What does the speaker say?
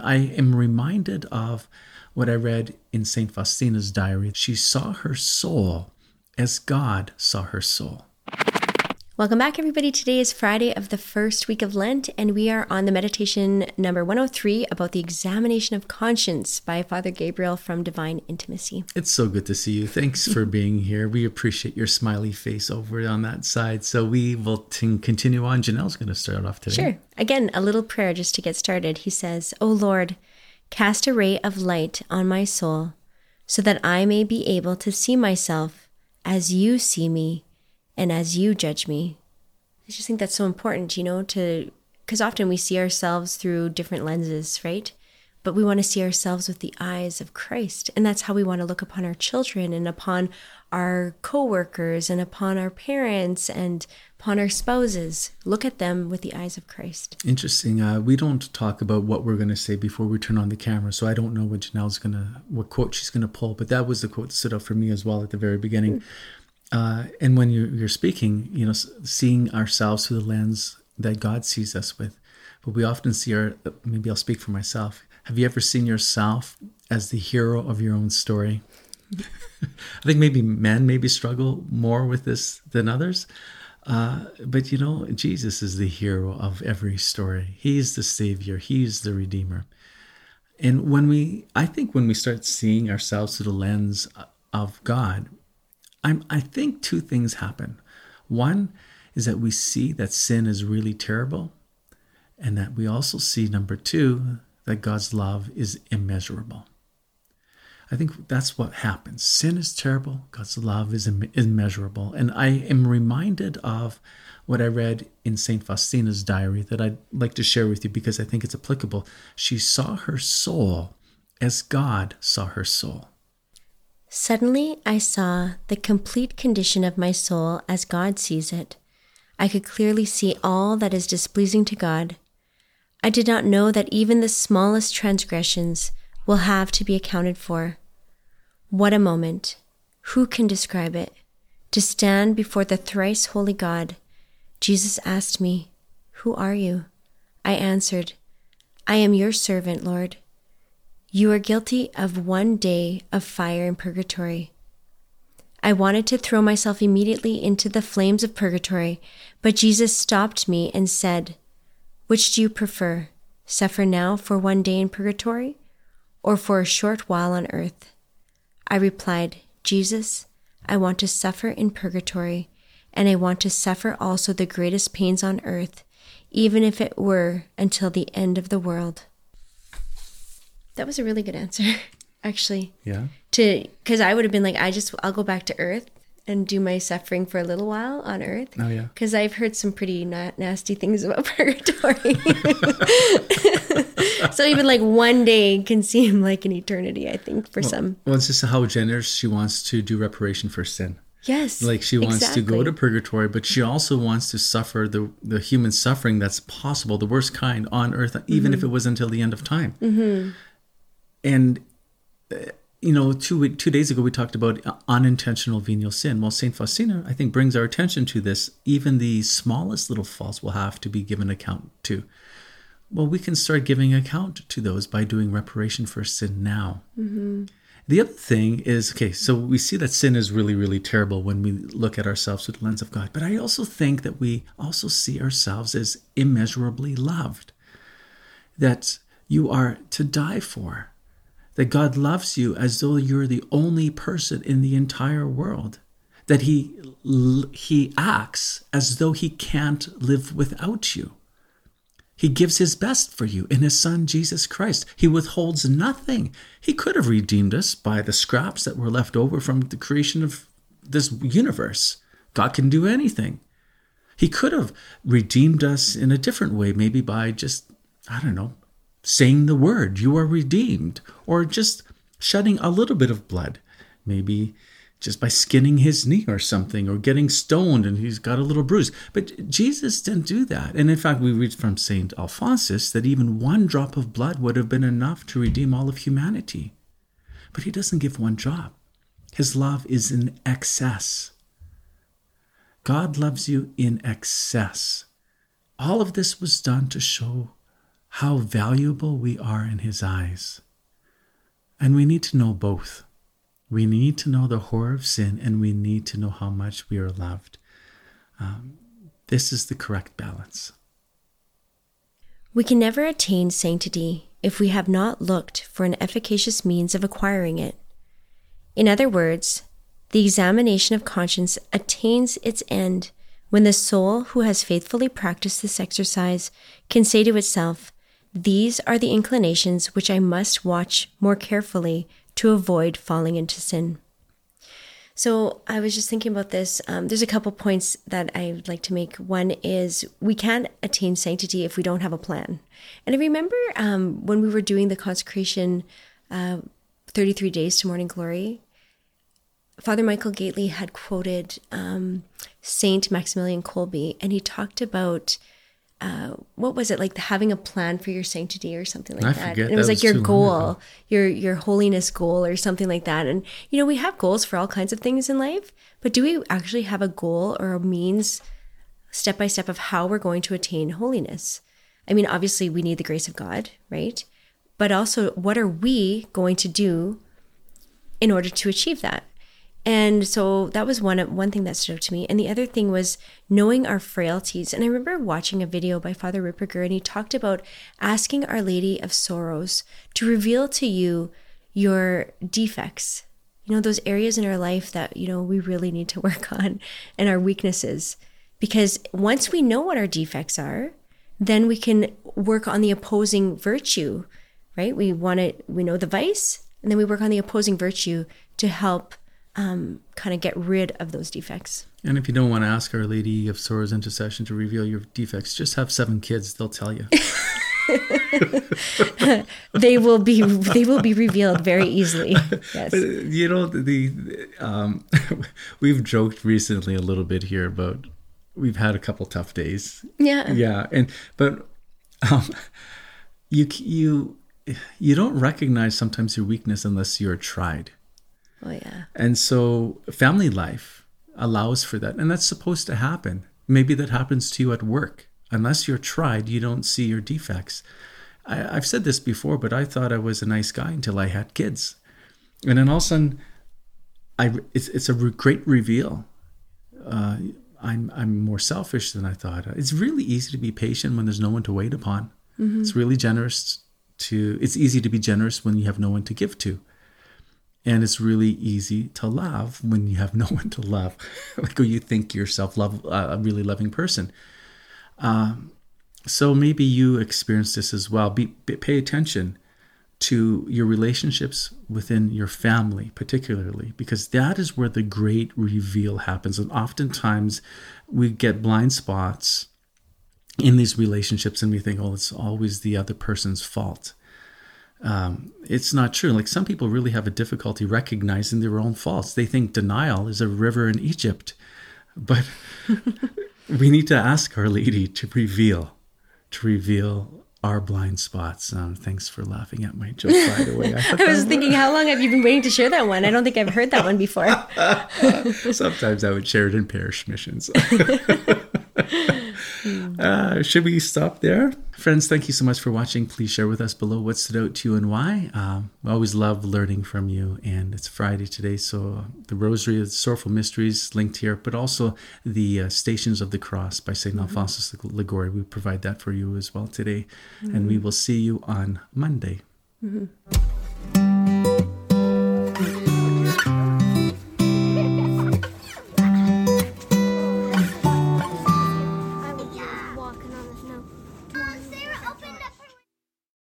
I am reminded of what I read in St. Faustina's diary. She saw her soul as God saw her soul. Welcome back, everybody. Today is Friday of the first week of Lent, and we are on the meditation number 103 about the examination of conscience by Father Gabriel from Divine Intimacy. It's so good to see you. Thanks for being here. We appreciate your smiley face over on that side. So we will t- continue on. Janelle's going to start off today. Sure. Again, a little prayer just to get started. He says, O Lord, cast a ray of light on my soul so that I may be able to see myself as you see me and as you judge me. I just think that's so important, you know, to because often we see ourselves through different lenses, right? But we want to see ourselves with the eyes of Christ. And that's how we want to look upon our children and upon our coworkers and upon our parents and upon our spouses. Look at them with the eyes of Christ. Interesting. Uh, we don't talk about what we're going to say before we turn on the camera, so I don't know what Janelle's going to, what quote she's going to pull. But that was the quote that stood out for me as well at the very beginning. Mm. Uh, and when you're, you're speaking, you know, seeing ourselves through the lens that God sees us with. But we often see our, maybe I'll speak for myself. Have you ever seen yourself as the hero of your own story? I think maybe men maybe struggle more with this than others. Uh, but you know, Jesus is the hero of every story. He's the savior. He's the redeemer. And when we, I think when we start seeing ourselves through the lens of God, I'm, I think two things happen. One is that we see that sin is really terrible, and that we also see, number two, that God's love is immeasurable. I think that's what happens. Sin is terrible, God's love is Im- immeasurable. And I am reminded of what I read in St. Faustina's diary that I'd like to share with you because I think it's applicable. She saw her soul as God saw her soul. Suddenly I saw the complete condition of my soul as God sees it. I could clearly see all that is displeasing to God. I did not know that even the smallest transgressions will have to be accounted for. What a moment! Who can describe it? To stand before the thrice holy God. Jesus asked me, Who are you? I answered, I am your servant, Lord. You are guilty of one day of fire in purgatory. I wanted to throw myself immediately into the flames of purgatory, but Jesus stopped me and said, Which do you prefer, suffer now for one day in purgatory, or for a short while on earth? I replied, Jesus, I want to suffer in purgatory, and I want to suffer also the greatest pains on earth, even if it were until the end of the world. That was a really good answer, actually. Yeah. To because I would have been like, I just I'll go back to Earth and do my suffering for a little while on Earth. Oh yeah. Because I've heard some pretty na- nasty things about purgatory. so even like one day can seem like an eternity. I think for well, some. Well, it's just how generous she wants to do reparation for sin. Yes. Like she wants exactly. to go to purgatory, but she also wants to suffer the, the human suffering that's possible, the worst kind on earth, even mm-hmm. if it was until the end of time. Mm-hmm and uh, you know, two two days ago we talked about unintentional venial sin. Well, Saint Faustina, I think, brings our attention to this. Even the smallest little faults will have to be given account to. Well, we can start giving account to those by doing reparation for sin now. Mm-hmm. The other thing is okay, so we see that sin is really, really terrible when we look at ourselves through the lens of God. But I also think that we also see ourselves as immeasurably loved, that you are to die for that God loves you as though you're the only person in the entire world, that he he acts as though he can't live without you. He gives his best for you in his son Jesus Christ. He withholds nothing. He could have redeemed us by the scraps that were left over from the creation of this universe. God can do anything. He could have redeemed us in a different way, maybe by just, I don't know, saying the word, you are redeemed, or just shedding a little bit of blood, maybe just by skinning his knee or something, or getting stoned and he's got a little bruise. But Jesus didn't do that. And in fact, we read from St. Alphonsus that even one drop of blood would have been enough to redeem all of humanity. But he doesn't give one drop. His love is in excess. God loves you in excess. All of this was done to show how valuable we are in His eyes. And we need to know both. We need to know the horror of sin and we need to know how much we are loved. Um, this is the correct balance. We can never attain sanctity if we have not looked for an efficacious means of acquiring it. In other words, the examination of conscience attains its end when the soul who has faithfully practiced this exercise can say to itself, These are the inclinations which I must watch more carefully to avoid falling into sin. So I was just thinking about this. Um, there's a couple points that I'd like to make. One is we can't attain sanctity if we don't have a plan. And I remember um, when we were doing the consecration, uh, 33 days to morning glory, Father Michael Gaitley had quoted um, Saint Maximilian Kolbe, and he talked about uh, what was it like having a plan for your sanctity or something like I that? forget. and it was That like was your goal your your holiness goal or something like that. And you know we have goals for all kinds of things in life but do we actually have a goal or a means step by step of how we're going to attain holiness? I mean obviously we need the grace of god right? But also what are we going to do in order to achieve that and so that was one one thing that stood out to me. And the other thing was knowing our frailties. And I remember watching a video by Father Ripperger, and he talked about asking Our Lady of Sorrows to reveal to you your defects. You know, those areas in our life that, you know, we really need to work on and our weaknesses. Because once we know what our defects are, then we can work on the opposing virtue, right? We want to, we know the vice, and then we work on the opposing virtue to help um, kind of get rid of those defects. And if you don't want to ask Our Lady of Sorrows intercession to reveal your defects, just have seven kids. They'll tell you. they will be they will be revealed very easily. Yes. You know, the, the um, we've joked recently a little bit here about we've had a couple tough days. Yeah. Yeah, and but um, you you you don't recognize sometimes your weakness unless you're tried. Oh yeah. And so family life allows for that. And that's supposed to happen. Maybe that happens to you at work. Unless you're tried, you don't see your defects. I, I've said this before, but I thought I was a nice guy until I had kids. And then all of a sudden, I, it's, it's a re- great reveal. Uh, I'm, I'm more selfish than I thought. It's really easy to be patient when there's no one to wait upon. It's really generous to, it's easy to be generous when you have no one to give to and it's really easy to love when you have no one to love like when you think yourself love uh, a really loving person. Um, so maybe you experience this as well. Be, be, pay attention to your relationships within your family particularly because that is where the great reveal happens. And oftentimes we get blind spots in these relationships and we think oh it's always the other person's fault um, it's not true. Like some people really have a difficulty recognizing their own faults. They think denial is a river in Egypt, but we need to ask Our Lady to reveal, to reveal our blind spots. Um, thanks for laughing at my joke, by the way. I, I was thinking, how long have you been waiting to share that one? I don't think I've heard that one before. Sometimes I would share it in parish missions. Uh, should we stop there? Friends, thank you so much for watching. Please share with us below what stood out to you and why. Um, we always love learning from you. And it's Friday today, so the Rosary of Sorrowful Mysteries linked here, but also the uh, Stations of the Cross by St. Alphonsus Liguori. We provide that for you as well today. And we will see you on Monday. Mm-hmm.